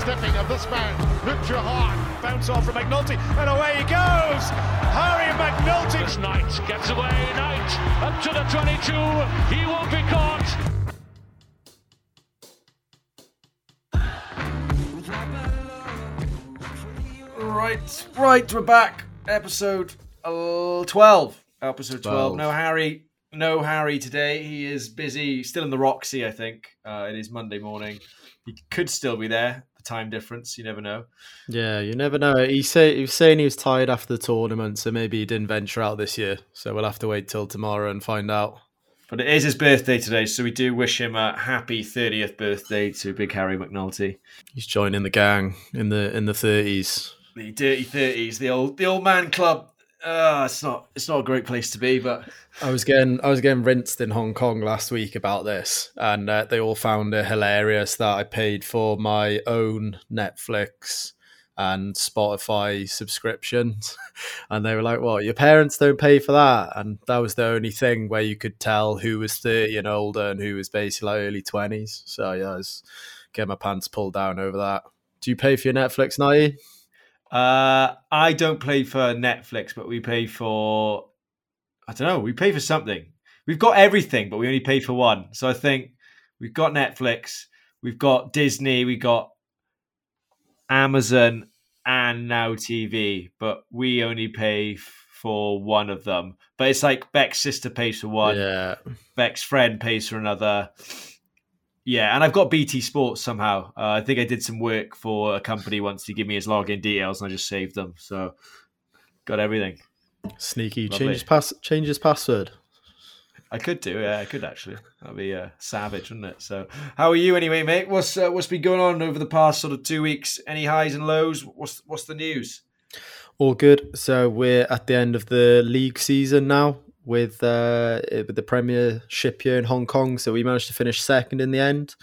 stepping of this man, Luke Johan. Bounce off from McNulty, and away he goes. Harry McNulty. This Knight gets away. Knight up to the 22. He won't be caught. Right, right, we're back. Episode uh, 12. Episode 12. 12. No Harry. No Harry today. He is busy. Still in the Roxy, I think. Uh, it is Monday morning. He could still be there. The time difference, you never know. Yeah, you never know. He say he was saying he was tired after the tournament, so maybe he didn't venture out this year. So we'll have to wait till tomorrow and find out. But it is his birthday today, so we do wish him a happy 30th birthday to Big Harry McNulty. He's joining the gang in the in the thirties. The dirty 30s, the old the old man club. Uh, it's not it's not a great place to be, but I was getting I was getting rinsed in Hong Kong last week about this, and uh, they all found it hilarious that I paid for my own Netflix and Spotify subscriptions, and they were like, "What? Your parents don't pay for that?" And that was the only thing where you could tell who was thirty and older and who was basically like early twenties. So yeah, I was getting my pants pulled down over that. Do you pay for your Netflix, Nighty? Uh, I don't pay for Netflix, but we pay for. I don't know. We pay for something. We've got everything, but we only pay for one. So I think we've got Netflix, we've got Disney, we got Amazon, and Now TV, but we only pay for one of them. But it's like Beck's sister pays for one, Yeah, Beck's friend pays for another. Yeah, and I've got BT Sports somehow. Uh, I think I did some work for a company once to give me his login details, and I just saved them. So got everything. sneaky. Lovely. Change his pass. Change his password. I could do, yeah, I could actually. That'd be uh, savage, wouldn't it? So, how are you anyway, mate? What's uh, what's been going on over the past sort of two weeks? Any highs and lows? What's what's the news? All good. So we're at the end of the league season now with uh, with the Premiership here in Hong Kong. So we managed to finish second in the end,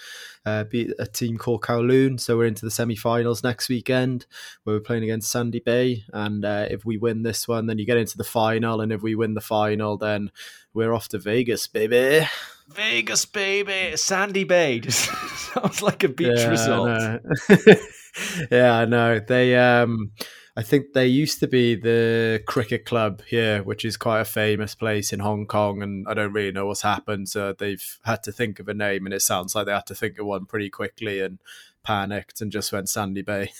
uh, beat a team called Kowloon. So we're into the semi-finals next weekend, where we're playing against Sandy Bay. And uh, if we win this one, then you get into the final. And if we win the final, then we're off to Vegas, baby. Vegas, baby, Sandy Bay. Just sounds like a beach yeah, resort. I yeah, I know. They um I think they used to be the cricket club here, which is quite a famous place in Hong Kong, and I don't really know what's happened. So they've had to think of a name, and it sounds like they had to think of one pretty quickly and panicked and just went Sandy Bay.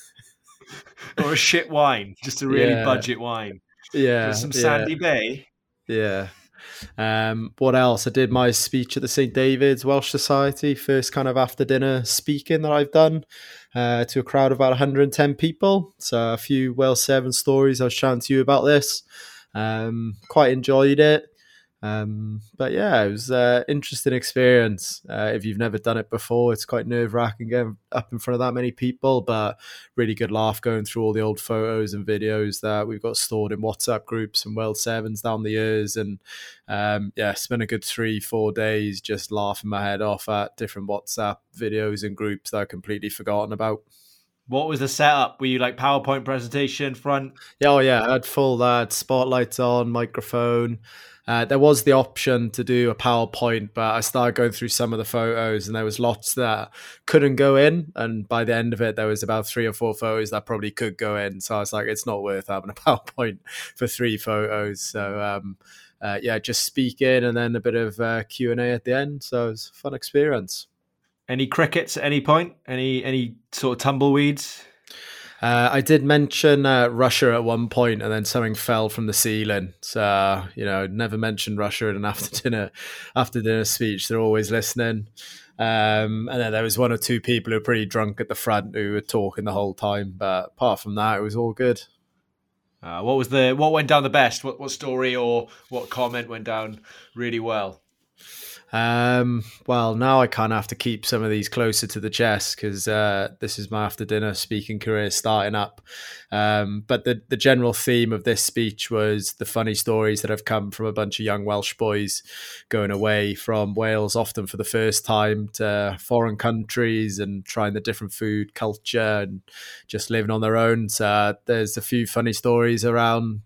or a shit wine, just a really Yeah. budget wine. Yeah, Just some yeah. Sandy Bay. Yeah. Um, what else? I did my speech at the St. David's Welsh Society, first kind of after dinner speaking that I've done uh, to a crowd of about 110 people. So a few well seven stories I was chatting to you about this. Um, quite enjoyed it. Um, but yeah, it was an interesting experience. Uh, if you've never done it before, it's quite nerve wracking getting up in front of that many people, but really good laugh going through all the old photos and videos that we've got stored in WhatsApp groups and World Sevens down the years. And um, yeah, spent a good three, four days just laughing my head off at different WhatsApp videos and groups that I've completely forgotten about. What was the setup? Were you like PowerPoint presentation front? Yeah, oh yeah, I had full that spotlights on, microphone. Uh, there was the option to do a PowerPoint, but I started going through some of the photos, and there was lots that couldn't go in. And by the end of it, there was about three or four photos that probably could go in. So I was like, it's not worth having a PowerPoint for three photos. So um, uh, yeah, just speaking and then a bit of uh, Q and A at the end. So it was a fun experience. Any crickets at any point? Any any sort of tumbleweeds? Uh, I did mention uh, Russia at one point, and then something fell from the ceiling. So you know, never mentioned Russia in an after dinner after dinner speech. They're always listening. Um, and then there was one or two people who were pretty drunk at the front who were talking the whole time. But apart from that, it was all good. Uh, what was the what went down the best? What what story or what comment went down really well? Um, well, now I kind of have to keep some of these closer to the chest because uh, this is my after dinner speaking career starting up. Um, but the, the general theme of this speech was the funny stories that have come from a bunch of young Welsh boys going away from Wales, often for the first time to foreign countries and trying the different food culture and just living on their own. So uh, there's a few funny stories around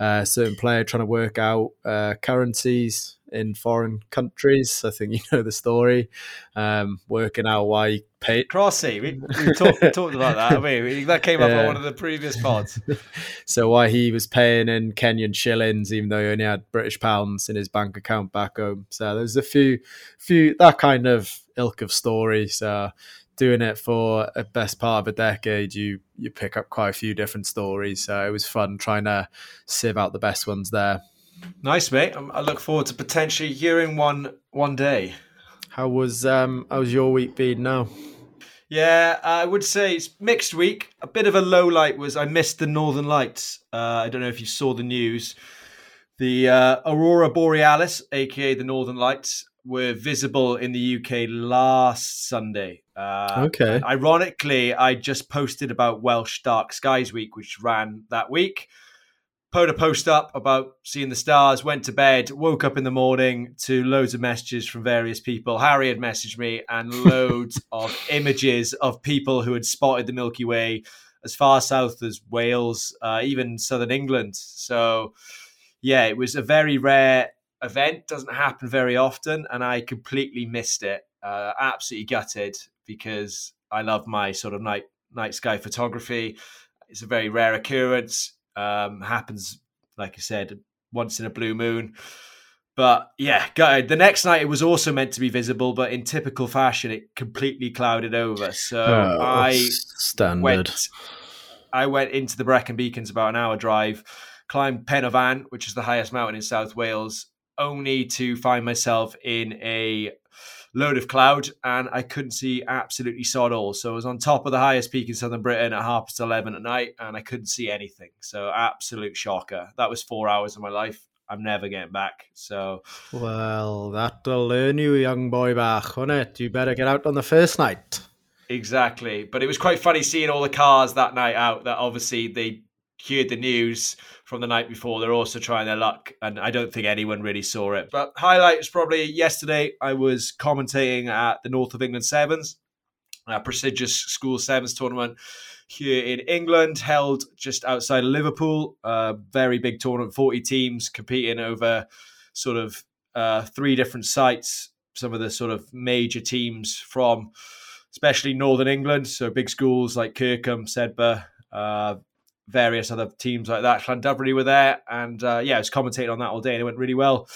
a certain player trying to work out uh, currencies in foreign countries. I think you know the story. Um, working out why he paid. Crossy, we, we talked, talked about that. I mean, that came up Yeah. on one of the previous pods. So why he was paying in Kenyan shillings, even though he only had British pounds in his bank account back home. So there's a few, few that kind of ilk of story. So doing it for a best part of a decade, you you pick up quite a few different stories. So it was fun trying to sieve out the best ones there. Nice, mate. Um, I look forward to potentially hearing one one day. How was um how's your week been now? Yeah, I would say it's mixed week. A bit of a low light was I missed the Northern Lights. Uh, I don't know if you saw the news. The uh, Aurora Borealis, aka the Northern Lights, were visible in the UK last Sunday. Uh, Okay. Ironically, I just posted about Welsh Dark Skies Week, which ran that week. Put a post up about seeing the stars, went to bed, woke up in the morning to loads of messages from various people. Harry had messaged me and loads of images of people who had spotted the Milky Way as far south as Wales, uh, even southern England. So, yeah, it was a very rare event, doesn't happen very often, and I completely missed it. Uh, absolutely gutted because I love my sort of night night sky photography. It's a very rare occurrence. Um, happens, like I said, once in a blue moon. But yeah, gutted. The next night it was also meant to be visible, but in typical fashion, it completely clouded over. So Oh, I standard. went I went into the Brecon Beacons about an hour drive, climbed Pen y Fan which is the highest mountain in South Wales, only to find myself in a load of cloud and I couldn't see absolutely sod all. So I was on top of the highest peak in southern Britain at half past 11 at night and I couldn't see anything. So absolute shocker. That was four hours of my life. I'm never getting back. So Well, that'll learn you, young boy back, won't it? You better get out on the first night. Exactly. But it was quite funny seeing all the cars that night out that obviously they heard the news from the night before. They're also trying their luck. And I don't think anyone really saw it. But highlight was probably yesterday. I was commentating at the North of England Sevens, a prestigious school sevens tournament here in England, held just outside of Liverpool. A very big tournament, 40 teams competing over sort of uh, three different sites. Some of the sort of major teams from especially Northern England. So big schools like Kirkham, Sedbergh, uh, various other teams like that. Llandovery were there, and uh, yeah, I was commentating on that all day, and it went really well.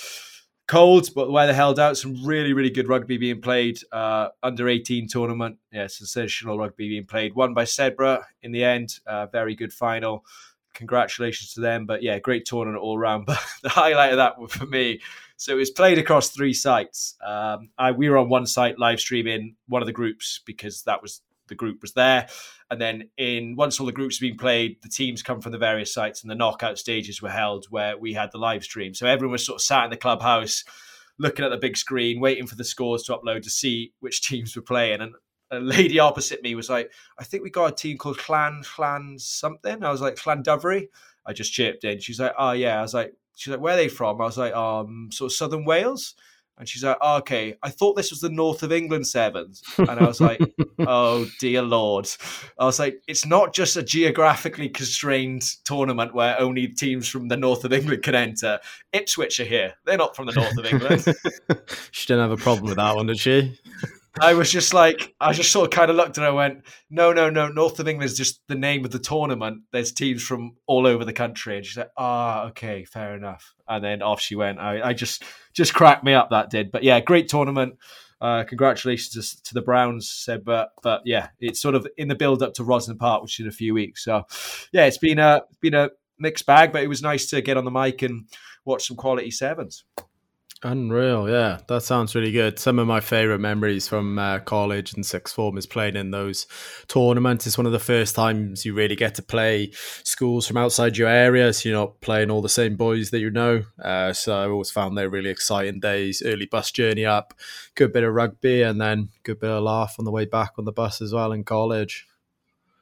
Cold, but the weather held out. Some really, really good rugby being played. Uh, under 18 tournament, yeah, sensational rugby being played. Won by Sedbergh in the end. Uh, very good final. Congratulations to them. But yeah, great tournament all round. But the highlight of that for me so it was played across three sites. Um, I, we were on one site live streaming one of the groups because that was the group was there, and then in once all the groups have been played, the teams come from the various sites, and the knockout stages were held where we had the live stream. So everyone was sort of sat in the clubhouse, looking at the big screen, waiting for the scores to upload to see which teams were playing. And a lady opposite me was like, "I think we got a team called Clan Clan something." I was like, "Clan "Llandovery." I just chipped in. She's like, "Oh yeah." I was like, she's like, where are they from? I was like, um, sort of southern Wales. And she's like, oh, okay, I thought this was the north of England sevens. And I was like, oh, dear Lord. I was like, it's not just a geographically constrained tournament where only teams from the north of England can enter. Ipswich are here. They're not from the north of England. she didn't have a problem with that one, did she? I was just like, I just sort of kind of looked and I went, no, no, no, North of England is just the name of the tournament. There's teams from all over the country. And she's like, ah, okay, fair enough. And then off she went. I, I just, just cracked me up, that did. But yeah, great tournament. Uh, congratulations to, to the Browns, said, but but yeah, it's sort of in the build up to Rosslyn Park, which is in a few weeks. So yeah, it's been a been a mixed bag, but it was nice to get on the mic and watch some quality sevens. Unreal, yeah, that sounds really good. Some of my favorite memories from uh, college and sixth form is playing in those tournaments. It's one of the first times you really get to play schools from outside your area, so you're not playing all the same boys that you know. Uh, so I always found they really exciting days. Early bus journey up, good bit of rugby, and then good bit of laugh on the way back on the bus as well in college.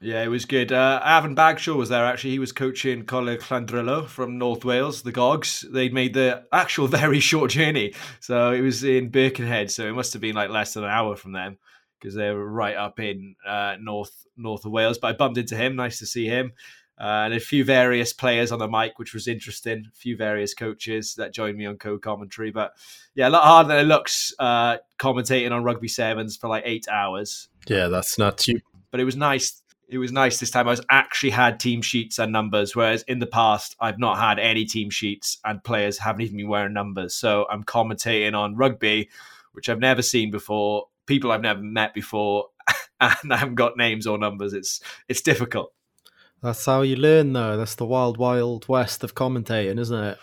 Yeah, it was good. Uh, Avon Bagshaw was there actually. He was coaching Coleg Llandrillo from North Wales, the Gogs. They'd made the actual very short journey. So it was in Birkenhead. So it must have been like less than an hour from them because they were right up in uh, north north of Wales. But I bumped into him. Nice to see him. Uh, and a few various players on the mic, which was interesting. A few various coaches that joined me on co-commentary, but yeah, a lot harder than it looks. Uh, commentating on rugby sevens for like eight hours. Yeah, that's not You but it was nice. It was nice this time. I was actually had team sheets and numbers, whereas in the past I've not had any team sheets and players haven't even been wearing numbers. So I'm commentating on rugby, which I've never seen before, people I've never met before, and I haven't got names or numbers. It's it's difficult. That's how you learn, though. That's the wild, wild west of commentating, isn't it?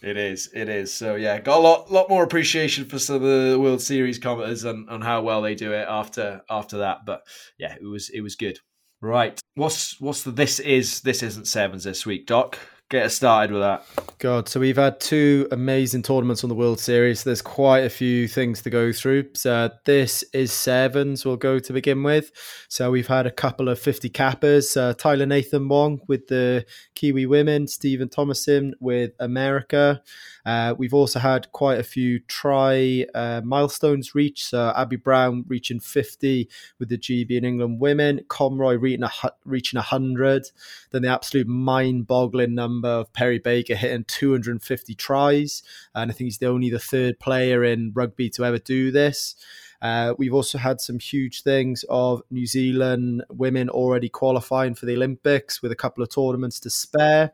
It is. It is. So yeah, got a lot, lot more appreciation for some of the World Series commenters and, and how well they do it after after that. But yeah, it was it was good. Right. What's what's the this is this isn't sevens this week, Doc? Get us started with that. God, so we've had two amazing tournaments on the World Series. There's quite a few things to go through. So this is sevens. We'll go to begin with. So we've had a couple of 50 cappers. Uh, Tyla Nathan-Wong with the Kiwi women, Stephen Tomasin with America. Uh, we've also had quite a few try uh, milestones reached. So Abby Brown reaching 50 with the GB in England women, Conroy reaching, a, reaching 100. Then the absolute mind boggling number of Perry Baker hitting 250 tries. And I think he's the only the third player in rugby to ever do this. Uh, we've also had some huge things of New Zealand women already qualifying for the Olympics with a couple of tournaments to spare.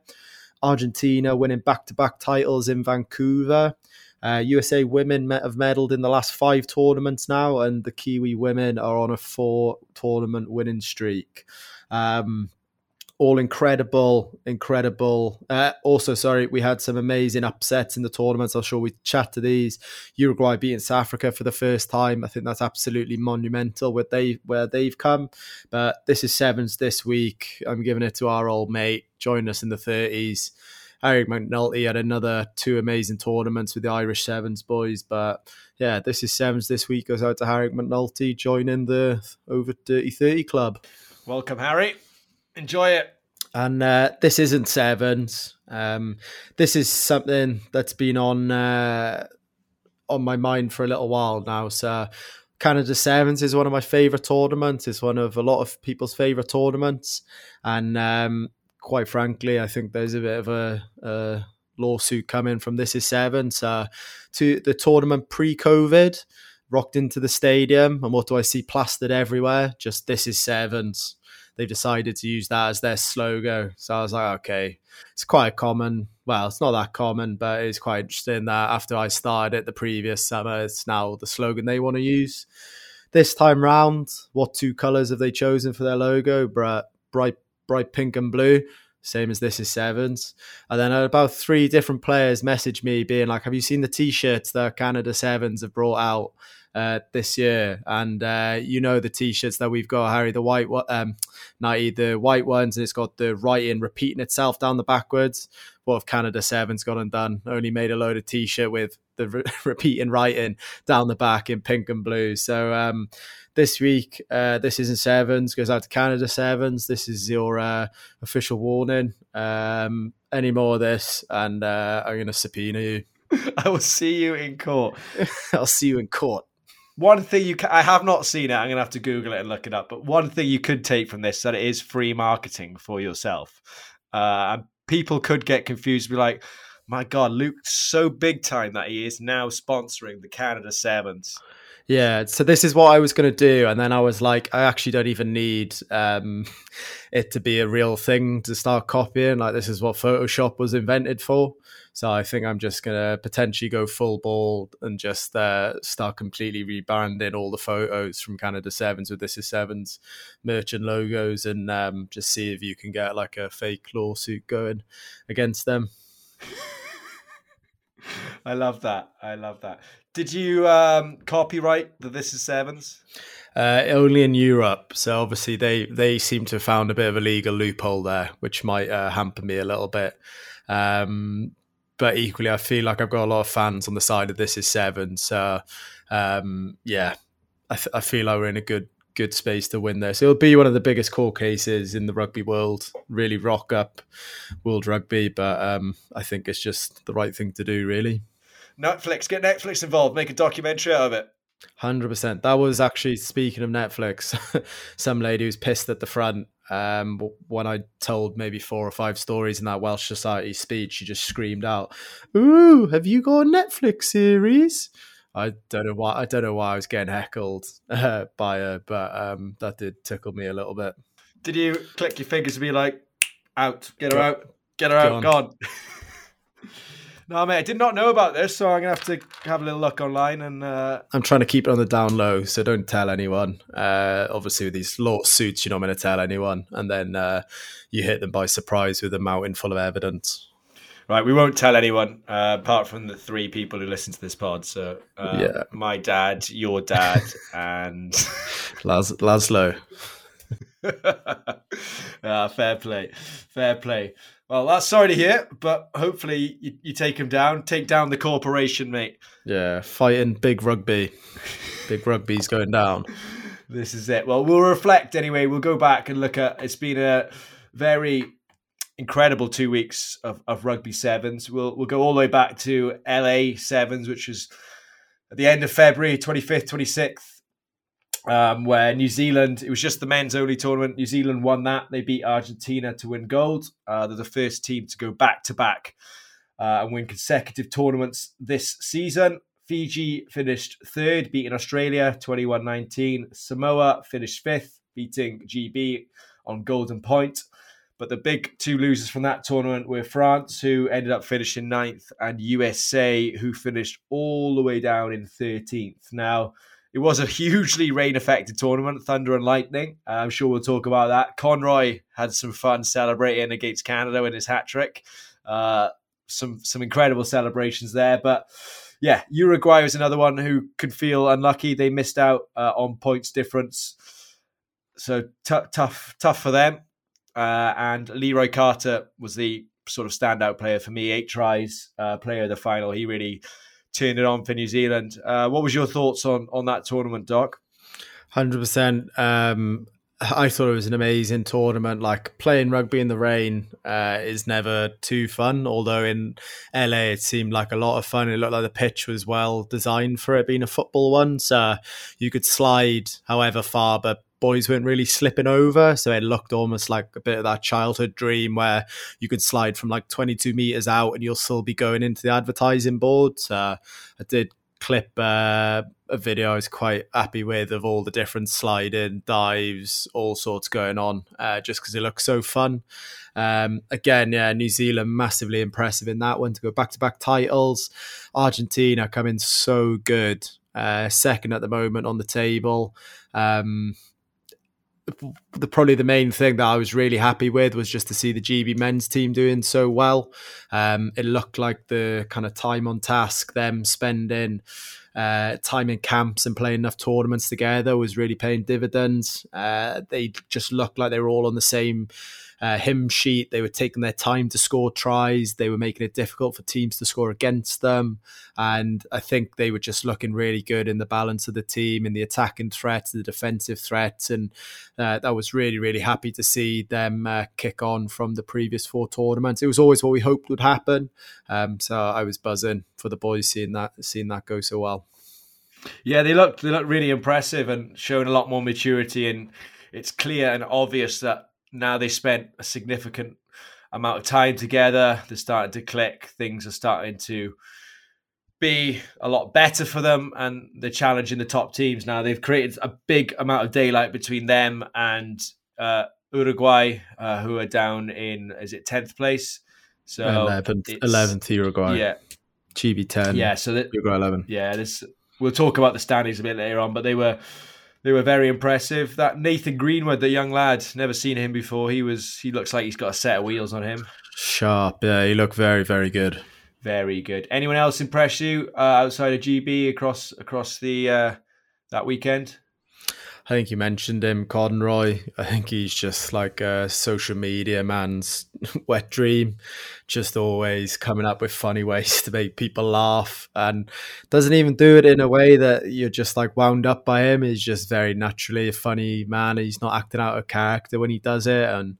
Argentina winning back to back titles in Vancouver. Uh, USA women have medaled in the last five tournaments now, and the Kiwi women are on a four tournament winning streak. Um, all incredible, incredible. Uh, also, sorry, we had some amazing upsets in the tournaments. I'm sure we chat to these. Uruguay beating South Africa for the first time. I think that's absolutely monumental where they where they've come. But this is sevens this week. I'm giving it to our old mate. Join us in the 30s. Harry McNulty had another two amazing tournaments with the Irish Sevens boys. But yeah, this is Sevens this week. Goes out to Harry McNulty joining the over 30 30 club. Welcome, Harry. Enjoy it. And uh, this isn't sevens. Um, this is something that's been on uh, on my mind for a little while now. So Canada Sevens is one of my favorite tournaments. It's one of a lot of people's favorite tournaments, and um, quite frankly, I think there's a bit of a, a lawsuit coming from This Is Sevens uh, to the tournament pre-COVID. Rocked into the stadium, and what do I see plastered everywhere? Just This Is Sevens they've decided to use that as their slogan. So I was like, okay, it's quite common. Well, it's not that common, but it's quite interesting that after I started it the previous summer, it's now the slogan they want to use. This time round, what two colours have they chosen for their logo? Bright, bright, bright pink and blue same as this is sevens. And then about three different players messaged me being like, Have you seen the t shirts that Canada Sevens have brought out? Uh, this year. And uh, you know the t-shirts that we've got, Harry, the white, um, Nighty, the white ones, and it's got the writing repeating itself down the backwards. What if Canada Sevens got undone? Only made a load of t-shirt with the re- repeating writing down the back in pink and blue. So um, this week, uh, this isn't sevens. Goes out to Canada Sevens. This is your uh, official warning. Um, any more of this, and uh, I'm going to subpoena you. I will see you in court. I'll see you in court one thing you can, I have not seen it. I'm gonna have to Google it and look it up. But one thing you could take from this that it is free marketing for yourself. Uh, and people could get confused, be like, "My God, Luke's so big time that he is now sponsoring the Canada Sevens." Yeah, so this is what I was going to do, and then I was like, I actually don't even need um, it to be a real thing to start copying. Like this is what Photoshop was invented for. So I think I'm just going to potentially go full ball and just uh, start completely rebranding all the photos from Canada Sevens with This Is Sevens merchant logos, and um, just see if you can get like a fake lawsuit going against them. I love that. I love that. Did you um, copyright the This Is Sevens? Uh, only in Europe, so obviously they they seem to have found a bit of a legal loophole there, which might uh, hamper me a little bit. Um, but equally, I feel like I've got a lot of fans on the side of This Is Seven, so um, yeah, I, th- I feel like we're in a good good space to win there. So it'll be one of the biggest court cases in the rugby world. Really rock up world rugby, but um, I think it's just the right thing to do, really. Netflix, get Netflix involved, make a documentary out of it. Hundred percent. That was actually speaking of Netflix. some lady who's pissed at the front Um, when I told maybe four or five stories in that Welsh Society speech, she just screamed out, "Ooh, have you got a Netflix series?" I don't know why. I don't know why I was getting heckled uh, by her, but um, that did tickle me a little bit. Did you click your fingers to be like, "Out, get her out, get her out, gone"? No, mate, I did not know about this, so I'm gonna have to have a little look online. And uh... I'm trying to keep it on the down low, so don't tell anyone. Uh, obviously, with these lawsuits, you're not going to tell anyone, and then uh, you hit them by surprise with a mountain full of evidence. Right, we won't tell anyone uh, apart from the three people who listen to this pod. So, uh, yeah. my dad, your dad, and Las- Laszlo. ah, fair play, fair play. Well, that's sorry to hear, but hopefully you, you take him down, take down the corporation, mate. Yeah, fighting big rugby. big rugby's going down. This is it. Well, we'll reflect anyway. We'll go back and look at. It's been a very incredible two weeks of, of rugby sevens. We'll we'll go all the way back to LA sevens, which was at the end of February, twenty fifth, twenty sixth um, where New Zealand, it was just the men's only tournament. New Zealand won that. They beat Argentina to win gold. Uh, they're the first team to go back to back and win consecutive tournaments this season. Fiji finished third, beating Australia 21 19. Samoa finished fifth, beating GB on Golden Point. But the big two losers from that tournament were France, who ended up finishing ninth, and USA, who finished all the way down in 13th. Now, it was a hugely rain affected tournament, thunder and lightning. Uh, I'm sure we'll talk about that. Conroy had some fun celebrating against Canada with his hat trick. Uh, some some incredible celebrations there, but yeah, Uruguay was another one who could feel unlucky. They missed out uh, on points difference, so t- tough tough for them. Uh, and Leroy Carter was the sort of standout player for me. Eight tries, uh, player of the final. He really turned it on for New Zealand. Uh, what was your thoughts on on that tournament, Doc? Hundred um, percent. I thought it was an amazing tournament. Like playing rugby in the rain uh, is never too fun. Although in LA it seemed like a lot of fun. It looked like the pitch was well designed for it being a football one, so you could slide however far, but boys weren't really slipping over. So it looked almost like a bit of that childhood dream where you could slide from like 22 meters out and you'll still be going into the advertising boards. Uh, I did clip uh, a video I was quite happy with of all the different sliding, dives, all sorts going on, uh, just because it looks so fun. Um, again, yeah, New Zealand massively impressive in that one to go back to back titles. Argentina coming so good, uh, second at the moment on the table. Um, the probably the main thing that I was really happy with was just to see the GB men's team doing so well. Um, it looked like the kind of time on task, them spending uh, time in camps and playing enough tournaments together was really paying dividends. Uh, they just looked like they were all on the same uh, hymn sheet. They were taking their time to score tries. They were making it difficult for teams to score against them. And I think they were just looking really good in the balance of the team, in the attacking threat, the defensive threat. And uh, that was really, really happy to see them uh, kick on from the previous four tournaments. It was always what we hoped would happen. Um, so I was buzzing for the boys seeing that, seeing that go so well. Yeah, they looked they looked really impressive and showing a lot more maturity and it's clear and obvious that now they spent a significant amount of time together. They're starting to click. Things are starting to be a lot better for them, and they're challenging the top teams now. They've created a big amount of daylight between them and uh, Uruguay, uh, who are down in is it tenth place? So eleventh eleventh Uruguay. Yeah, GB ten. Yeah, so that, Uruguay eleven. Yeah, this we'll talk about the standings a bit later on, but they were they were very impressive. That Nathan Greenwood, the young lad, never seen him before. He was he looks like he's got a set of wheels on him. Sharp, yeah, he looked very very good. Very good. Anyone else impress you uh, outside of GB across across the uh, that weekend? I think you mentioned him, Conroy. I think he's just like a social media man's wet dream, just always coming up with funny ways to make people laugh and doesn't even do it in a way that you're just like wound up by him. He's just very naturally a funny man. He's not acting out a character when he does it. And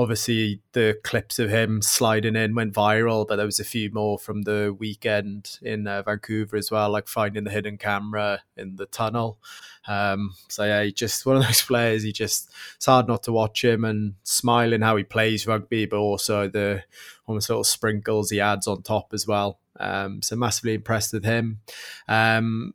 obviously the clips of him sliding in went viral, but there was a few more from the weekend in uh, Vancouver as well, like finding the hidden camera in the tunnel. Um, so yeah, he just one of those players. He just it's hard not to watch him and smiling how he plays rugby, but also the almost little sprinkles he adds on top as well. Um, so massively impressed with him. Um,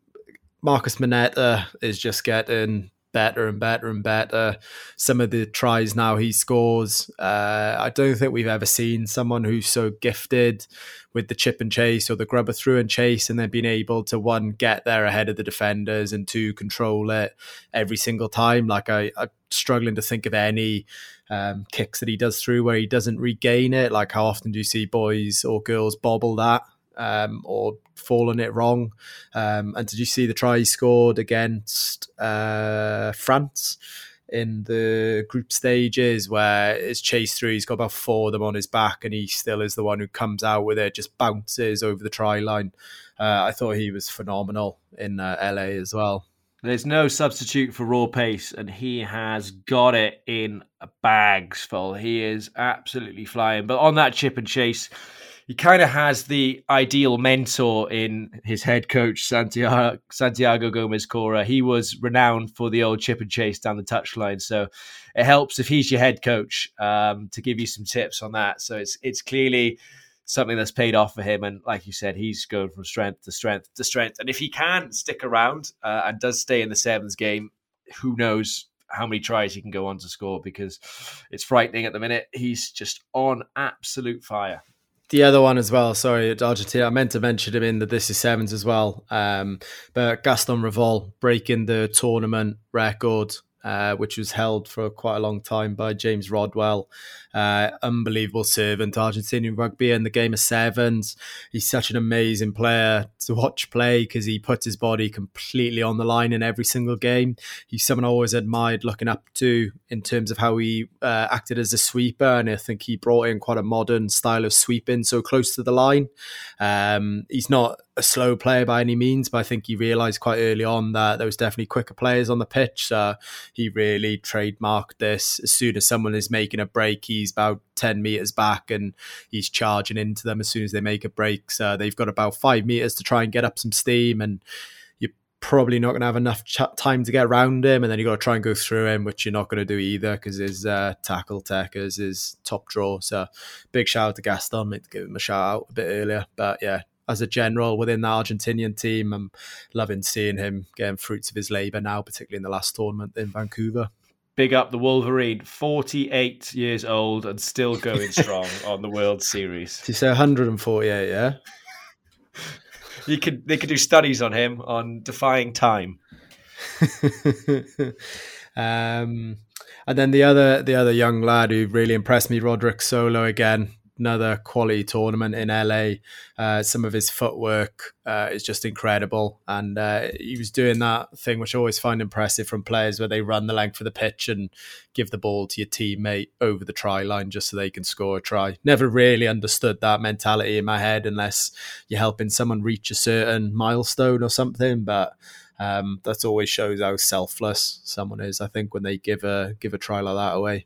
Marcos Moneta is just getting better and better and better. Some of the tries now he scores, uh, I don't think we've ever seen someone who's so gifted with the chip and chase or the grubber through and chase, and then being able to one get there ahead of the defenders and two control it every single time. Like I, I'm struggling to think of any um, kicks that he does through where he doesn't regain it. Like how often do you see boys or girls bobble that? Um, or fallen it wrong. Um, and did you see the try he scored against uh, France? in the group stages where it's chased through. He's got about four of them on his back, and he still is the one who comes out with it, just bounces over the try line. Uh, I thought he was phenomenal in uh, LA as well. There's no substitute for raw pace, and he has got it in bags full. He is absolutely flying. But on that chip and chase, he kind of has the ideal mentor in his head coach Santiago, Santiago Gomez Cora. He was renowned for the old chip and chase down the touchline, so it helps if he's your head coach um, to give you some tips on that. So it's it's clearly something that's paid off for him, and like you said, he's going from strength to strength to strength. And if he can stick around uh, and does stay in the sevens game, who knows how many tries he can go on to score because it's frightening at the minute. He's just on absolute fire the other one as well. Sorry, Argentina. I meant to mention him in the This Is Sevens as well. Um, but Gaston Revol breaking the tournament record uh, which was held for quite a long time by James Rodwell. Uh, unbelievable servant Argentinian rugby in the game of sevens. He's such an amazing player to watch play because he puts his body completely on the line in every single game. He's someone I always admired looking up to in terms of how he uh, acted as a sweeper, and I think he brought in quite a modern style of sweeping, so close to the line. Um, he's not a slow player by any means, but I think he realised quite early on that there was definitely quicker players on the pitch. So he really trademarked this. As soon as someone is making a break, he's about 10 metres back and he's charging into them as soon as they make a break. So they've got about five metres to try and get up some steam and you're probably not going to have enough ch- time to get around him and then you've got to try and go through him, which you're not going to do either because his uh, tackle tech is his top draw. So big shout out to Gaston, meant to give him a shout out a bit earlier. But yeah, as a general within the Argentinian team. I'm loving seeing him getting fruits of his labour now, particularly in the last tournament in Vancouver. Big up the Wolverine, 48 years old and still going strong on the World Series. Did you say 148, yeah? you could they could do studies on him on defying time. um, and then the other the other young lad who really impressed me, Roderick Solo again another quality tournament in LA. Uh, some of his footwork uh, is just incredible, and uh, he was doing that thing which I always find impressive from players, where they run the length of the pitch and give the ball to your teammate over the try line just so they can score a try. Never really understood that mentality in my head unless you're helping someone reach a certain milestone or something, but. Um, that always shows how selfless someone is. I think when they give a give a try like that away.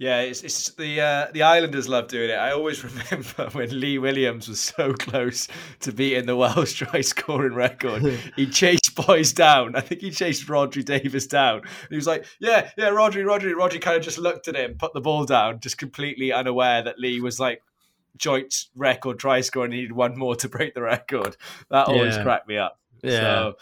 Yeah, it's, it's the uh, the Islanders love doing it. I always remember when Lee Williams was so close to beating the Welsh try scoring record. he chased boys down. I think he chased Rhodri Davies down. he was like, "Yeah, yeah, Rhodri, Rhodri, Rhodri." Kind of just looked at him, put the ball down, just completely unaware that Lee was like joint record try scoring. He needed one more to break the record. That always yeah. cracked me up. Yeah. So,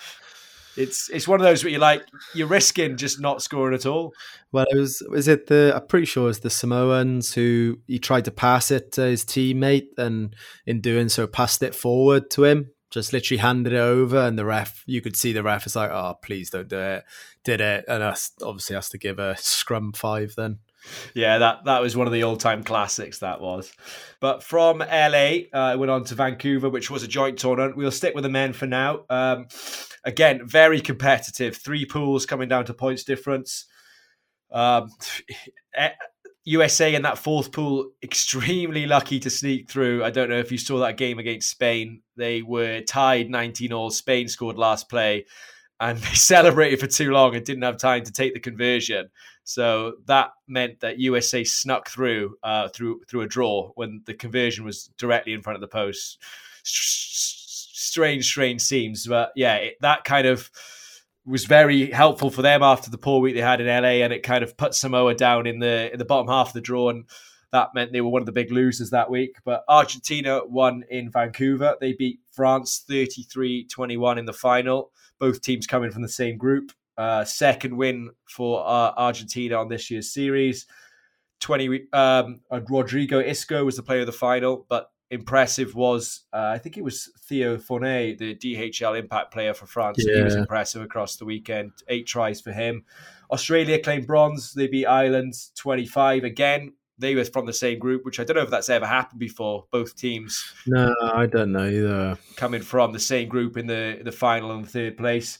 it's it's one of those where you're like you're risking just not scoring at all. Well, it was was it the I'm pretty sure it's the Samoans who he tried to pass it to his teammate and in doing so passed it forward to him. Just literally handed it over, and the ref, you could see the ref is like, "Oh, please don't do it." Did it, and us obviously has to give a scrum five then yeah, that that was one of the all time classics. That was. But from LA, uh, went on to Vancouver, which was a joint tournament. We'll stick with the men for now. Um, again, very competitive. Three pools coming down to points difference. Um, USA in that fourth pool, extremely lucky to sneak through. I don't know if you saw that game against Spain. They were tied 19 all. Spain scored last play and they celebrated for too long and didn't have time to take the conversion. So that meant that USA snuck through uh, through through a draw when the conversion was directly in front of the post. Strange, strange seems, but yeah, it, that kind of was very helpful for them after the poor week they had in LA, and it kind of put Samoa down in the in the bottom half of the draw, and that meant they were one of the big losers that week. But Argentina won in Vancouver. They beat France 33-21 in the final. Both teams coming from the same group. Uh, second win for uh, Argentina on this year's series. 20 um, Rodrigo Isgro was the player of the final, but impressive was uh, I think it was Theo Forner, the DHL impact player for France. Yeah. He was impressive across the weekend. Eight tries for him. Australia claimed bronze. They beat Ireland 25 again. They were from the same group, which I don't know if that's ever happened before. Both teams. No, I don't know either. Coming from the same group in the the final and third place.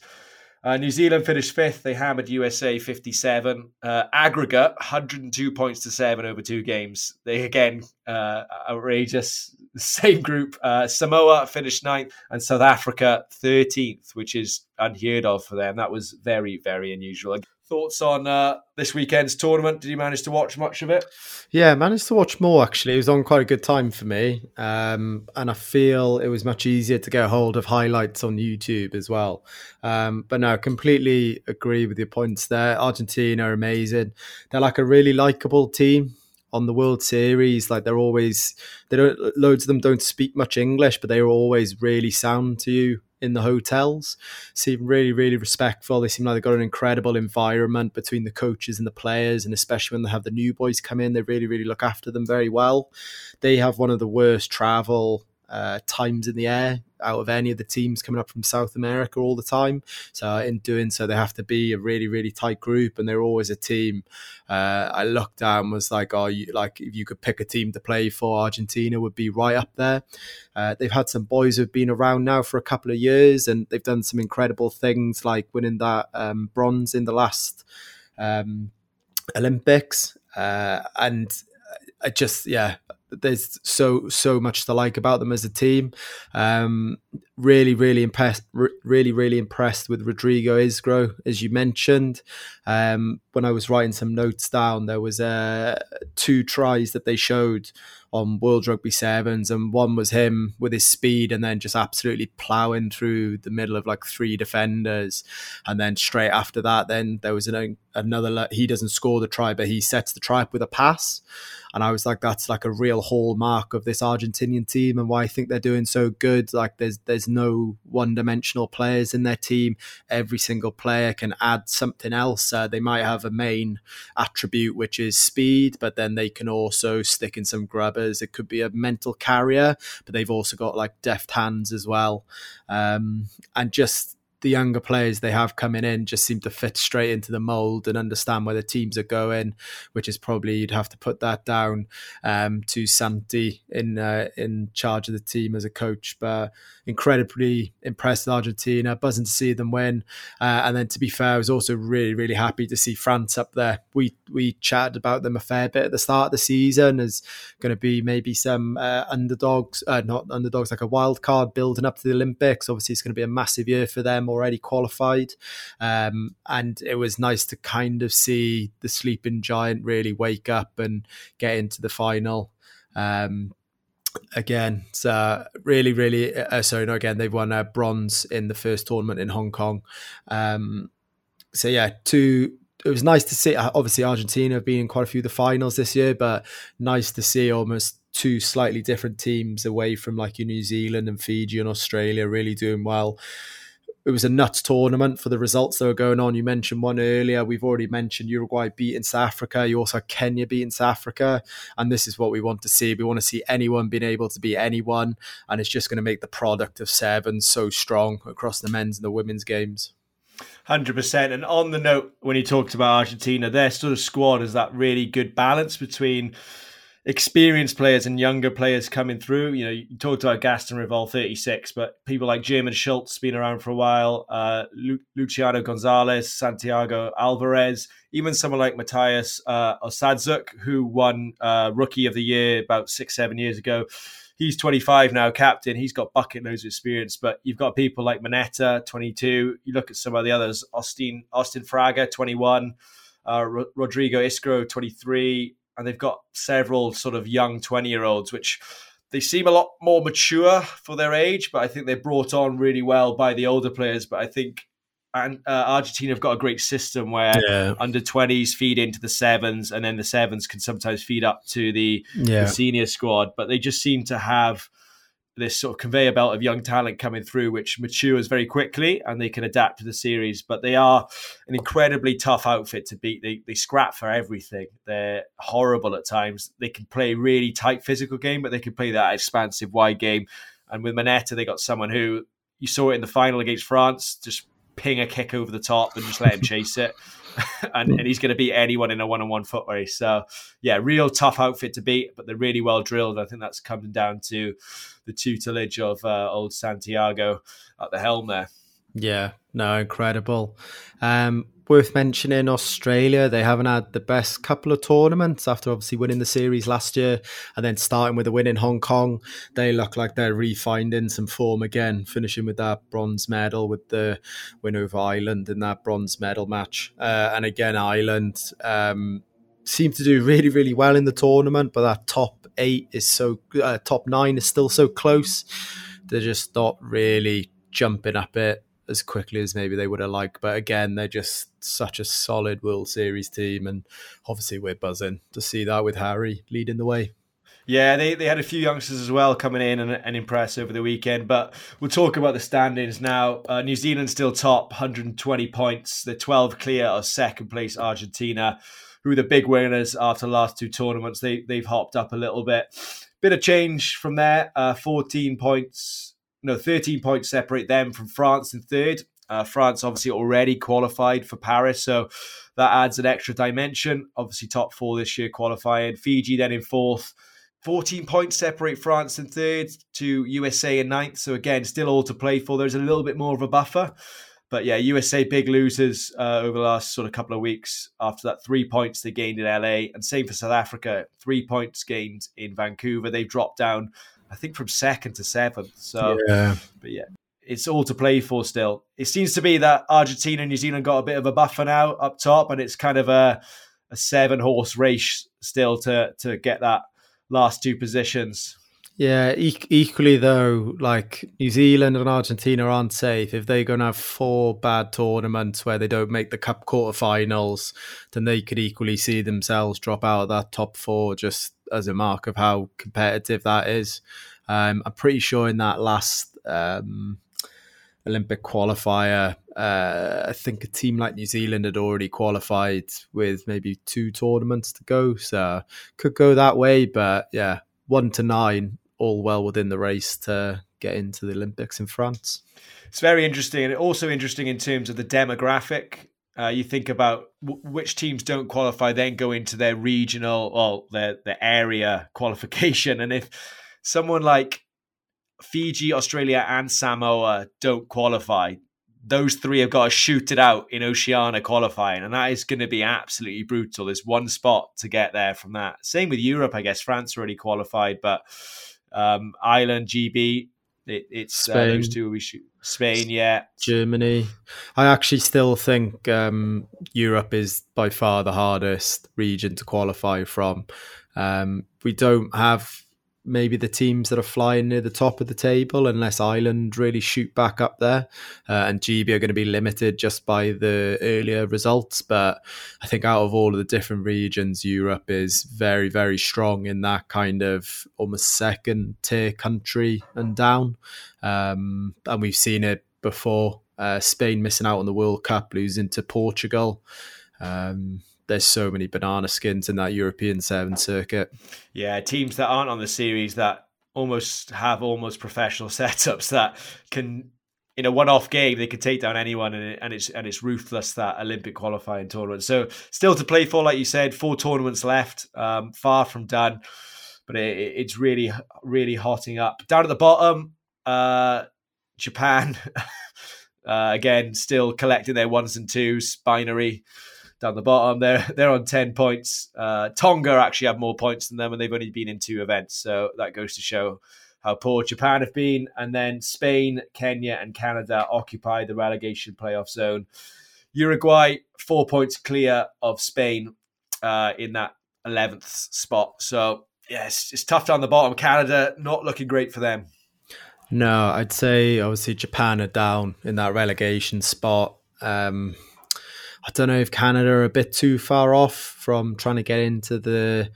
Uh, New Zealand finished fifth. They hammered USA 57. Uh, aggregate 102 points to seven over two games. They again uh, outrageous. Same group. Uh, Samoa finished ninth and South Africa 13th, which is unheard of for them. That was very, very unusual. Thoughts on uh, this weekend's tournament? Did you manage to watch much of it? Yeah, managed to watch more actually. It was on quite a good time for me, um, and I feel it was much easier to get a hold of highlights on YouTube as well. Um, but no, I completely agree with your points there. Argentina are amazing. They're like a really likable team on the World Series. Like they're always they don't loads of them don't speak much English, but they are always really sound to you in the hotels. Seem really, really respectful. They seem like they've got an incredible environment between the coaches and the players, and especially when they have the new boys come in, they really, really look after them very well. They have one of the worst travel uh, times in the air out of any of the teams coming up from South America all the time. So in doing so, they have to be a really, really tight group, and they're always a team. Uh, I looked down was like, oh, you, like if you could pick a team to play for, Argentina would be right up there. Uh, they've had some boys who've been around now for a couple of years, and they've done some incredible things, like winning that um, bronze in the last um, Olympics, uh, and I just yeah there's so so much to like about them as a team. Um, really, really impressed. really, really impressed with Rodrigo Isgro, as you mentioned. Um, when I was writing some notes down, there was uh, two tries that they showed on World Rugby Sevens, and one was him with his speed and then just absolutely ploughing through the middle of like three defenders, and then straight after that, then there was an, another. He doesn't score the try, but he sets the try up with a pass, and I was like, that's like a real hallmark of this Argentinian team, and why I think they're doing so good. Like, there's there's no one dimensional players in their team. Every single player can add something else. Uh, they might have a main attribute which is speed, but then they can also stick in some grub it could be a mental carrier, but they've also got like deft hands as well. Um, and just the younger players they have coming in just seem to fit straight into the mold and understand where the teams are going, which is probably you'd have to put that down um, to Santi in uh, in charge of the team as a coach. But incredibly impressed with Argentina, buzzing to see them win. Uh, and then to be fair, I was also really really happy to see France up there. We we chatted about them a fair bit at the start of the season as going to be maybe some uh, underdogs, uh, not underdogs, like a wild card building up to the Olympics. Obviously, it's going to be a massive year for them already qualified. Um, and it was nice to kind of see the sleeping giant really wake up and get into the final. Um, again, so really, really, uh, sorry, no, again, they've won a bronze in the first tournament in Hong Kong. Um, so yeah, two it was nice to see. Obviously, Argentina have been in quite a few of the finals this year, but nice to see almost two slightly different teams away from like your New Zealand and Fiji and Australia really doing well it was a nuts tournament for the results that were going on. You mentioned one earlier. We've already mentioned Uruguay beating South Africa. You also Kenya beating South Africa. And this is what we want to see. We want to see anyone being able to beat anyone. And it's just going to make the product of seven so strong across the men's and the women's games. 100%. And on the note, when he talked about Argentina, their sort of squad is that really good balance between experienced players and younger players coming through. You know, you talked about Gaston Revol, 36, but people like German Schulz been around for a while, uh, Lu- Luciano Gonzalez, Santiago Alvarez, even someone like Matthias uh, Osadczuk, who won uh, Rookie of the Year about six, seven years ago. He's 25 now, captain. He's got bucket loads of experience, but you've got people like Moneta, 22. You look at some of the others, Austin, Austin Fraga, 21. uh, Rodrigo Isgro, 23, and they've got several sort of young 20 year olds, which they seem a lot more mature for their age, but I think they're brought on really well by the older players. But I think and uh, Argentina have got a great system where yeah. under 20s feed into the sevens, and then the sevens can sometimes feed up to the, yeah. the senior squad. But they just seem to have this sort of conveyor belt of young talent coming through, which matures very quickly and they can adapt to the series. But they are an incredibly tough outfit to beat. They, they scrap for everything. They're horrible at times. They can play really tight physical game, but they can play that expansive wide game. And with Moneta, they got someone who you saw it in the final against France, just ping a kick over the top and just let him chase it. and, and, he's going to beat anyone in a one-on-one foot race. So, yeah, real tough outfit to beat, but they're really well drilled. I think that's coming down to the tutelage of uh, old Santiago at the helm there. Yeah, no, incredible. Um, worth mentioning Australia. They haven't had the best couple of tournaments after obviously winning the series last year and then starting with a win in Hong Kong. They look like they're refinding some form again, finishing with that bronze medal with the win over Ireland in that bronze medal match. Uh, and again, Ireland um, seem to do really, really well in the tournament, but that top eight is so, uh, top nine is still so close. They're just not really jumping up it as quickly as maybe they would have liked. But again, they're just such a solid World Series team, and obviously we're buzzing to see that with Harry leading the way. Yeah, they, they had a few youngsters as well coming in and, and impress over the weekend. But we'll talk about the standings now. Uh, New Zealand still top, 120 points. They're 12 clear of second place Argentina, who are the big winners after the last two tournaments. They, they've hopped up a little bit. Bit of change from there. Uh, 14 points no, 13 points separate them from France in third. Uh, France obviously already qualified for Paris, so that adds an extra dimension. Obviously, top four this year qualifying. Fiji then in fourth. 14 points separate France in third to USA in ninth. So again, still all to play for. There's a little bit more of a buffer. But yeah, USA big losers uh, over the last sort of couple of weeks after that three points they gained in LA. And same for South Africa, three points gained in Vancouver. They've dropped down I think from second to seventh. So, yeah. but yeah, it's all to play for still. It seems to be that Argentina and New Zealand got a bit of a buffer now up top, and it's kind of a, a seven horse race still to to get that last two positions. Yeah, e- equally though, like New Zealand and Argentina aren't safe. If they're going to have four bad tournaments where they don't make the cup quarterfinals, then they could equally see themselves drop out of that top four just as a mark of how competitive that is. Um, I'm pretty sure in that last um, Olympic qualifier, uh, I think a team like New Zealand had already qualified with maybe two tournaments to go, so could go that way. But yeah, one to nine, all well within the race to get into the Olympics in France. It's very interesting, and also interesting in terms of the demographic uh, you think about w- which teams don't qualify, then go into their regional or their their area qualification, and if someone like Fiji, Australia, and Samoa don't qualify, those three have got to shoot it out in Oceania qualifying, and that is going to be absolutely brutal. There's one spot to get there from that. Same with Europe, I guess. France already qualified, but um, Ireland, GB, it, it's uh, those two we shoot. Spain, yeah. Germany. I actually still think um, Europe is by far the hardest region to qualify from. Um, we don't have maybe the teams that are flying near the top of the table, unless Ireland really shoot back up there. Uh, and GB are going to be limited just by the earlier results. But I think out of all of the different regions, Europe is very, very strong in that kind of almost second tier country and down. Um, and we've seen it before. Uh, Spain missing out on the World Cup, losing to Portugal. Um, there's so many banana skins in that European Seven circuit. Yeah, teams that aren't on the series that almost have almost professional setups that can in a one-off game they could take down anyone and, and it's and it's ruthless that Olympic qualifying tournament. So still to play for, like you said, four tournaments left, um, far from done, but it, it's really really hotting up. Down at the bottom, uh, Japan. uh, again, still collecting their ones and twos, binary down the bottom. They're they're on ten points. Uh, Tonga actually have more points than them, and they've only been in two events, so that goes to show how poor Japan have been. And then Spain, Kenya, and Canada occupy the relegation playoff zone. Uruguay four points clear of Spain uh, in that eleventh spot. So yes, it's tough down the bottom. Canada not looking great for them. No, I'd say obviously Japan are down in that relegation spot. Um, I don't know if Canada are a bit too far off from trying to get into the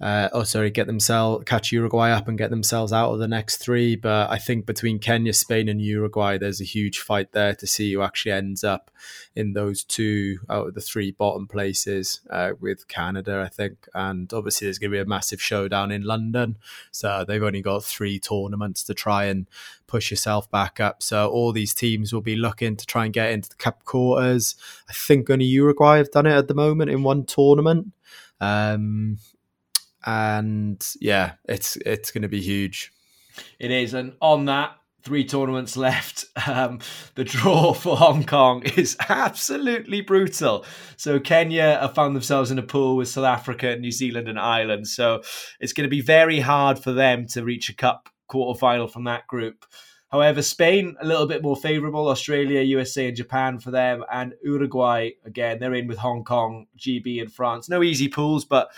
uh, oh sorry, get themselves catch Uruguay up and get themselves out of the next three. But I think between Kenya, Spain, and Uruguay, there's a huge fight there to see who actually ends up in those two out of the three bottom places. Uh, with Canada, I think, and obviously there's going to be a massive showdown in London. So they've only got three tournaments to try and push yourself back up. So all these teams will be looking to try and get into the cup quarters. I think only Uruguay have done it at the moment in one tournament. Um, and yeah, it's it's going to be huge. It is, and on that, three tournaments left. Um, the draw for Hong Kong is absolutely brutal. So Kenya have found themselves in a pool with South Africa, New Zealand, and Ireland. So it's going to be very hard for them to reach a cup quarter final from that group. However, Spain a little bit more favourable. Australia, USA, and Japan for them, and Uruguay again. They're in with Hong Kong, GB, and France. No easy pools, but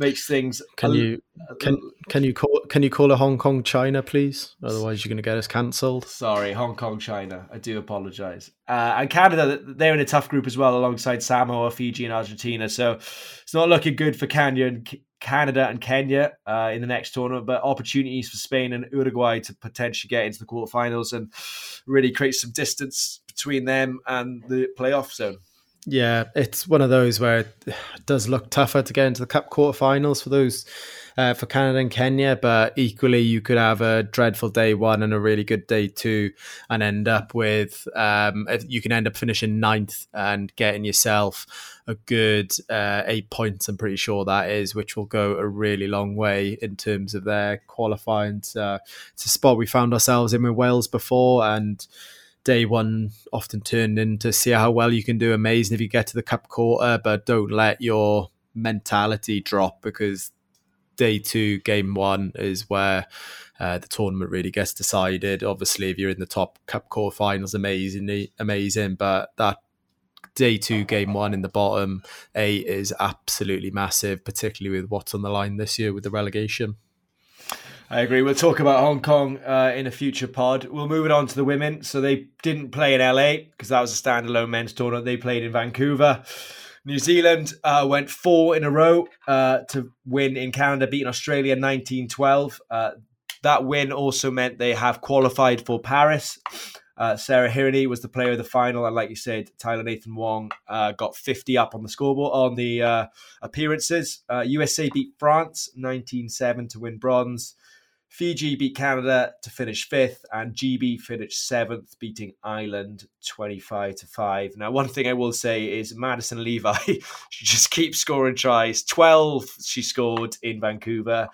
makes things. Can you can can you call can you call a Hong Kong China, please? Otherwise, you're going to get us cancelled. Sorry, Hong Kong China. I do apologise. Uh, and Canada, they're in a tough group as well, alongside Samoa, Fiji, and Argentina. So it's not looking good for Kenya and Canada and Kenya uh, in the next tournament, but opportunities for Spain and Uruguay to potentially get into the quarterfinals and really create some distance between them and the playoff zone. Yeah, it's one of those where it does look tougher to get into the Cup quarterfinals for those uh, for Canada and Kenya, but equally you could have a dreadful day one and a really good day two, and end up with um, you can end up finishing ninth and getting yourself a good uh, eight points. I'm pretty sure that is, which will go a really long way in terms of their qualifying. To, it's a spot we found ourselves in with Wales before, and day one often turned into see how well you can do amazing if you get to the cup quarter, but don't let your mentality drop because day two, game one is where uh, the tournament really gets decided. Obviously, if you're in the top cup quarterfinals, amazingly amazing, but that day two, game one in the bottom eight is absolutely massive, particularly with what's on the line this year with the relegation. I agree. We'll talk about Hong Kong uh, in a future pod. We'll move it on to the women. So they didn't play in LA because that was a standalone men's tournament. They played in Vancouver. New Zealand uh, went four in a row uh, to win in Canada, beating Australia 19 12. Uh, that win also meant they have qualified for Paris. Uh, Sarah Hirini was the player of the final, and like you said, Tyla Nathan-Wong uh, got 50 up on the scoreboard on the appearances. USA beat France 19 7 to win bronze. Fiji beat Canada to finish fifth, and GB finished seventh, beating Ireland 25 to 5. Now, one thing I will say is Madison Levi, she just keeps scoring tries. 12 she scored in Vancouver,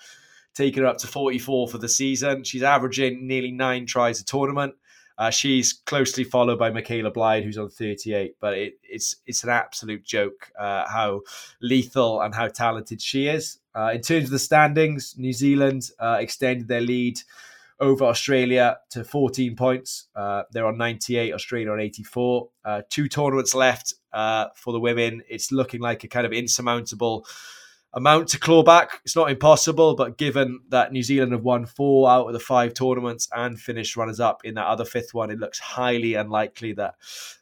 taking her up to 44 for the season. She's averaging nearly nine tries a tournament. Uh, she's closely followed by Michaela Blyde, who's on 38. But it, it's it's an absolute joke uh, how lethal and how talented she is. Uh, in terms of the standings, New Zealand uh, extended their lead over Australia to 14 points. Uh, they're on 98, Australia on 84. Uh, two tournaments left for the women. It's looking like a kind of insurmountable amount to claw back. It's not impossible, but given that New Zealand have won four out of the five tournaments and finished runners up in that other fifth one, it looks highly unlikely that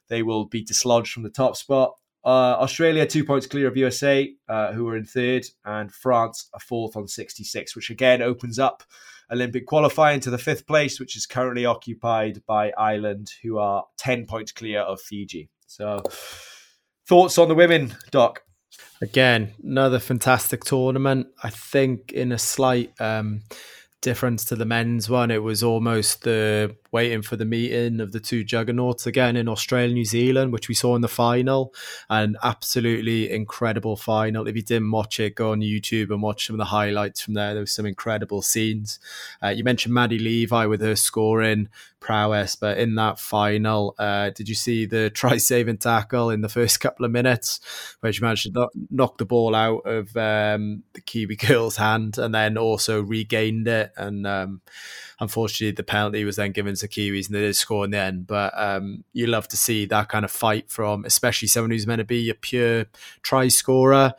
they will be dislodged from the top spot. Uh, Australia two points clear of USA, uh, who are in third, and France a fourth on 66, which again opens up Olympic qualifying to the fifth place, which is currently occupied by Ireland, who are 10 points clear of Fiji. So, thoughts on the women, Doc? Again, another fantastic tournament. I think in a slight um, difference to the men's one, it was almost the waiting for the meeting of the two juggernauts again in Australia, New Zealand, which we saw in the final. An absolutely incredible final. If you didn't watch it, go on YouTube and watch some of the highlights from there. There was some incredible scenes. Uh, you mentioned Maddie Levi with her scoring prowess, but in that final, uh, did you see the try saving tackle in the first couple of minutes where she managed to knock the ball out of um, the Kiwi girl's hand and then also regained it and um, unfortunately, the penalty was then given to Kiwis and they did score in the end. But um, you love to see that kind of fight from, especially someone who's meant to be a pure try scorer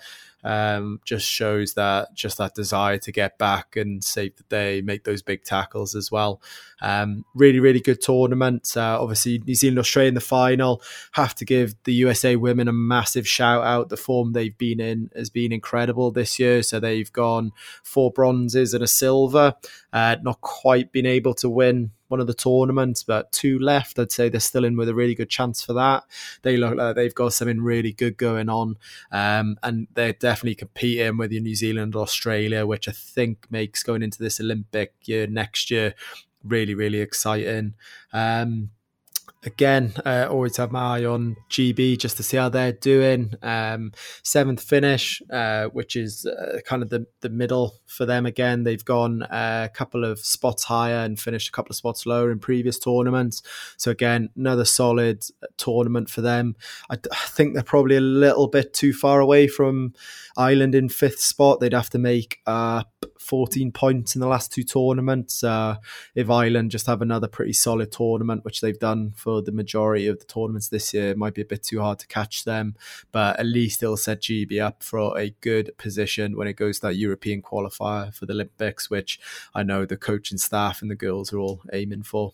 um, just shows that just that desire to get back and save the day, make those big tackles as well. Um, really, really good tournament. Uh, obviously, New Zealand, Australia in the final. Have to give the USA women a massive shout out. The form they've been in has been incredible this year. So they've gone four bronzes and a silver. Uh, not quite been able to win one of the tournaments, but two left. I'd say they're still in with a really good chance for that. They look like they've got something really good going on, um, and they're definitely competing with New Zealand, Australia, which I think makes going into this Olympic year next year really, really exciting. Um, again, uh, always have my eye on GB just to see how they're doing. Um, seventh finish, uh, which is uh, kind of the, the middle for them again. They've gone a couple of spots higher and finished a couple of spots lower in previous tournaments. So, again, another solid tournament for them. I, I think they're probably a little bit too far away from Ireland in fifth spot. They'd have to make up 14 points in the last two tournaments. Uh, if Ireland just have another pretty solid tournament, which they've done for the majority of the tournaments this year, it might be a bit too hard to catch them. But at least it'll set GB up for a good position when it goes to that European qualifier for the Olympics, which I know the coaching staff and the girls are all aiming for.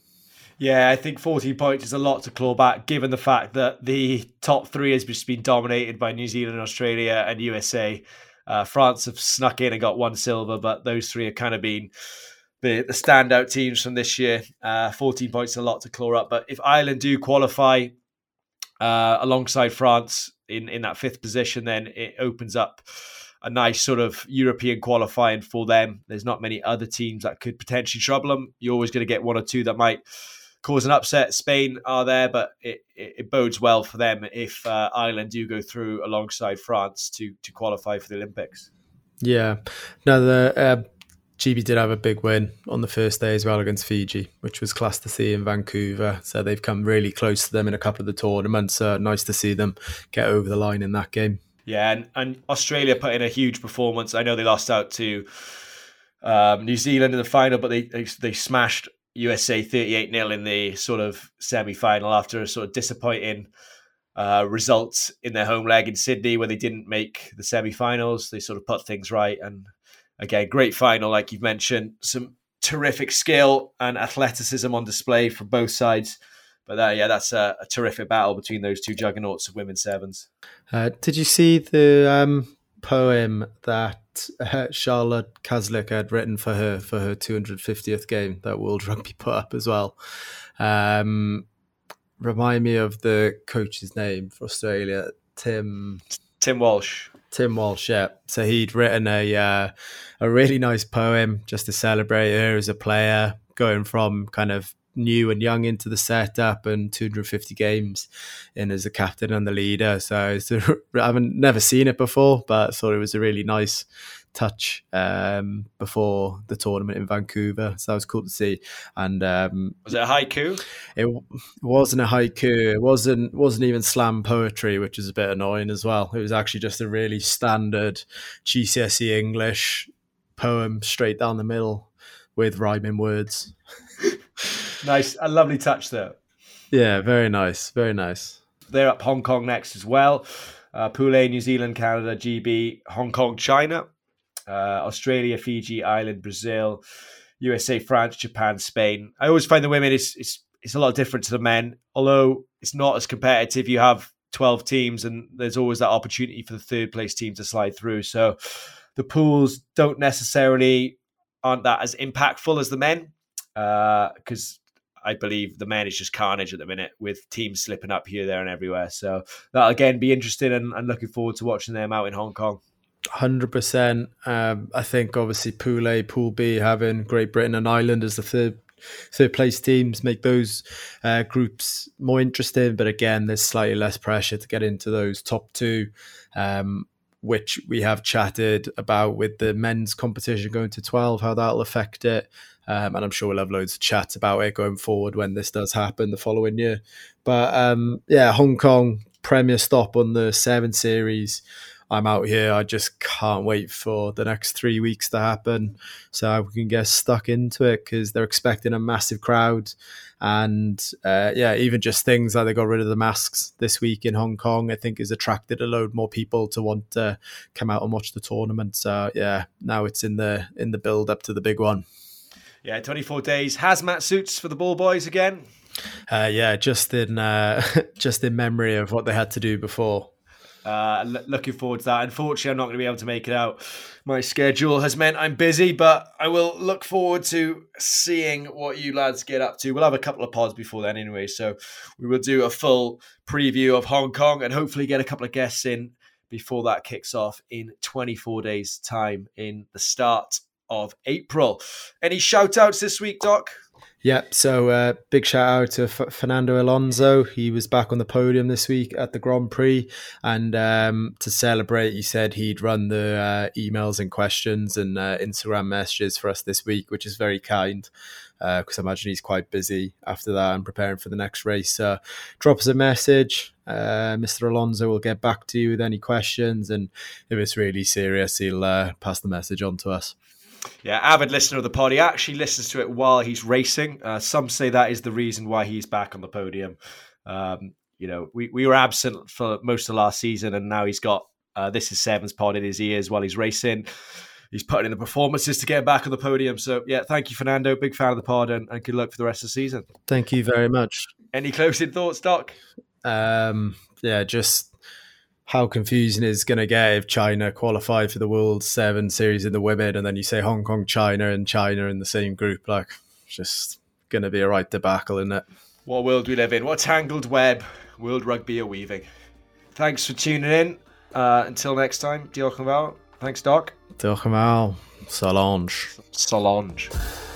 Yeah, I think 14 points is a lot to claw back, given the fact that the top three has just been dominated by New Zealand, Australia, and USA. Uh, France have snuck in and got one silver, but those three have kind of been the, the standout teams from this year. Uh, 14 points a lot to claw up. But if Ireland do qualify uh, alongside France in, in that fifth position, then it opens up a nice sort of European qualifying for them. There's not many other teams that could potentially trouble them. You're always going to get one or two that might cause an upset. Spain are there, but it, it, it bodes well for them if uh, Ireland do go through alongside France to to qualify for the Olympics. Yeah, no, the uh, GB did have a big win on the first day as well against Fiji, which was class to see in Vancouver. So they've come really close to them in a couple of the tournaments. Nice to see them get over the line in that game. Yeah, and, and Australia put in a huge performance. I know they lost out to um, New Zealand in the final, but they they, they smashed USA 38 0 in the sort of semi final after a sort of disappointing uh, result in their home leg in Sydney where they didn't make the semi finals. They sort of put things right. And again, great final, like you've mentioned. Some terrific skill and athleticism on display from both sides. But uh, yeah, that's a, a, terrific battle between those two juggernauts of women's sevens. Uh, did you see the um, poem that uh, Charlotte Caslick had written for her for her 250th game that World Rugby put up as well. Um, remind me of the coach's name for Australia, Tim. Tim Walsh. Tim Walsh, yeah. So he'd written a uh, a really nice poem just to celebrate her as a player, going from kind of new and young into the setup and 250 games in as a captain and the leader. So I haven't never seen it before, but I thought it was a really nice touch um, before the tournament in Vancouver. So that was cool to see. And um, was it a haiku? It wasn't a haiku. It wasn't wasn't even slam poetry, which is a bit annoying as well. It was actually just a really standard GCSE English poem straight down the middle with rhyming words. nice, a lovely touch there. Yeah, very nice, very nice. They're up Hong Kong next as well. Uh, A, New Zealand, Canada, GB, Hong Kong, China, uh, Australia, Fiji, Ireland, Brazil, USA, France, Japan, Spain. I always find the women is it's, it's a lot different to the men, although it's not as competitive. You have 12 teams, and there's always that opportunity for the third place team to slide through. So the pools don't necessarily aren't that as impactful as the men because uh, I believe the men is just carnage at the minute with teams slipping up here, there, and everywhere. So that'll again be interesting and, and looking forward to watching them out in Hong Kong. Hundred percent. Um, I think obviously Pool A, Pool B, having Great Britain and Ireland as the third third place teams make those uh, groups more interesting. But again, there's slightly less pressure to get into those top two. Um, which we have chatted about with the men's competition going to 12, how that'll affect it. Um, and I'm sure we'll have loads of chats about it going forward when this does happen the following year. But um, yeah, Hong Kong premier stop on the seven series. I'm out here. I just can't wait for the next three weeks to happen so we can get stuck into it because they're expecting a massive crowd. And uh, yeah, even just things like they got rid of the masks this week in Hong Kong, I think has attracted a load more people to want to come out and watch the tournament. So yeah, now it's in the in the build up to the big one. Yeah, 24 days. Hazmat suits for the ball boys again. Uh, yeah, just in uh, just in memory of what they had to do before. Uh, l- looking forward to that. Unfortunately, I'm not going to be able to make it out. My schedule has meant I'm busy, but I will look forward to seeing what you lads get up to. We'll have a couple of pods before then, anyway. So we will do a full preview of Hong Kong and hopefully get a couple of guests in before that kicks off in 24 days' time in the start of April. Any shout outs this week, Doc? Yep. So uh, big shout out to F- Fernando Alonso. He was back on the podium this week at the Grand Prix, and um, to celebrate, he said he'd run the uh, emails and questions and uh, Instagram messages for us this week, which is very kind. Because uh, I imagine he's quite busy after that and preparing for the next race. So, drop us a message. Uh, Mr. Alonso will get back to you with any questions, and if it's really serious, he'll uh, pass the message on to us. Yeah, avid listener of the pod. He actually listens to it while he's racing. Uh, some say that is the reason why he's back on the podium. Um, you know, we, we were absent for most of last season, and now he's got uh, this is Sevens pod in his ears while he's racing. He's putting in the performances to get back on the podium. So, yeah, thank you, Fernando. Big fan of the pod, and, and good luck for the rest of the season. Thank you very much. Any closing thoughts, Doc? Um, yeah, just how confusing is going to get if China qualify for the World Seven Series in the women, and then you say Hong Kong, China, and China in the same group. Like, just going to be a right debacle, isn't it? What world we live in? What tangled web world rugby are weaving? Thanks for tuning in. Uh, until next time, Diolch yn fawr. Thanks, Doc. Diolch yn fawr. Solange. Solange.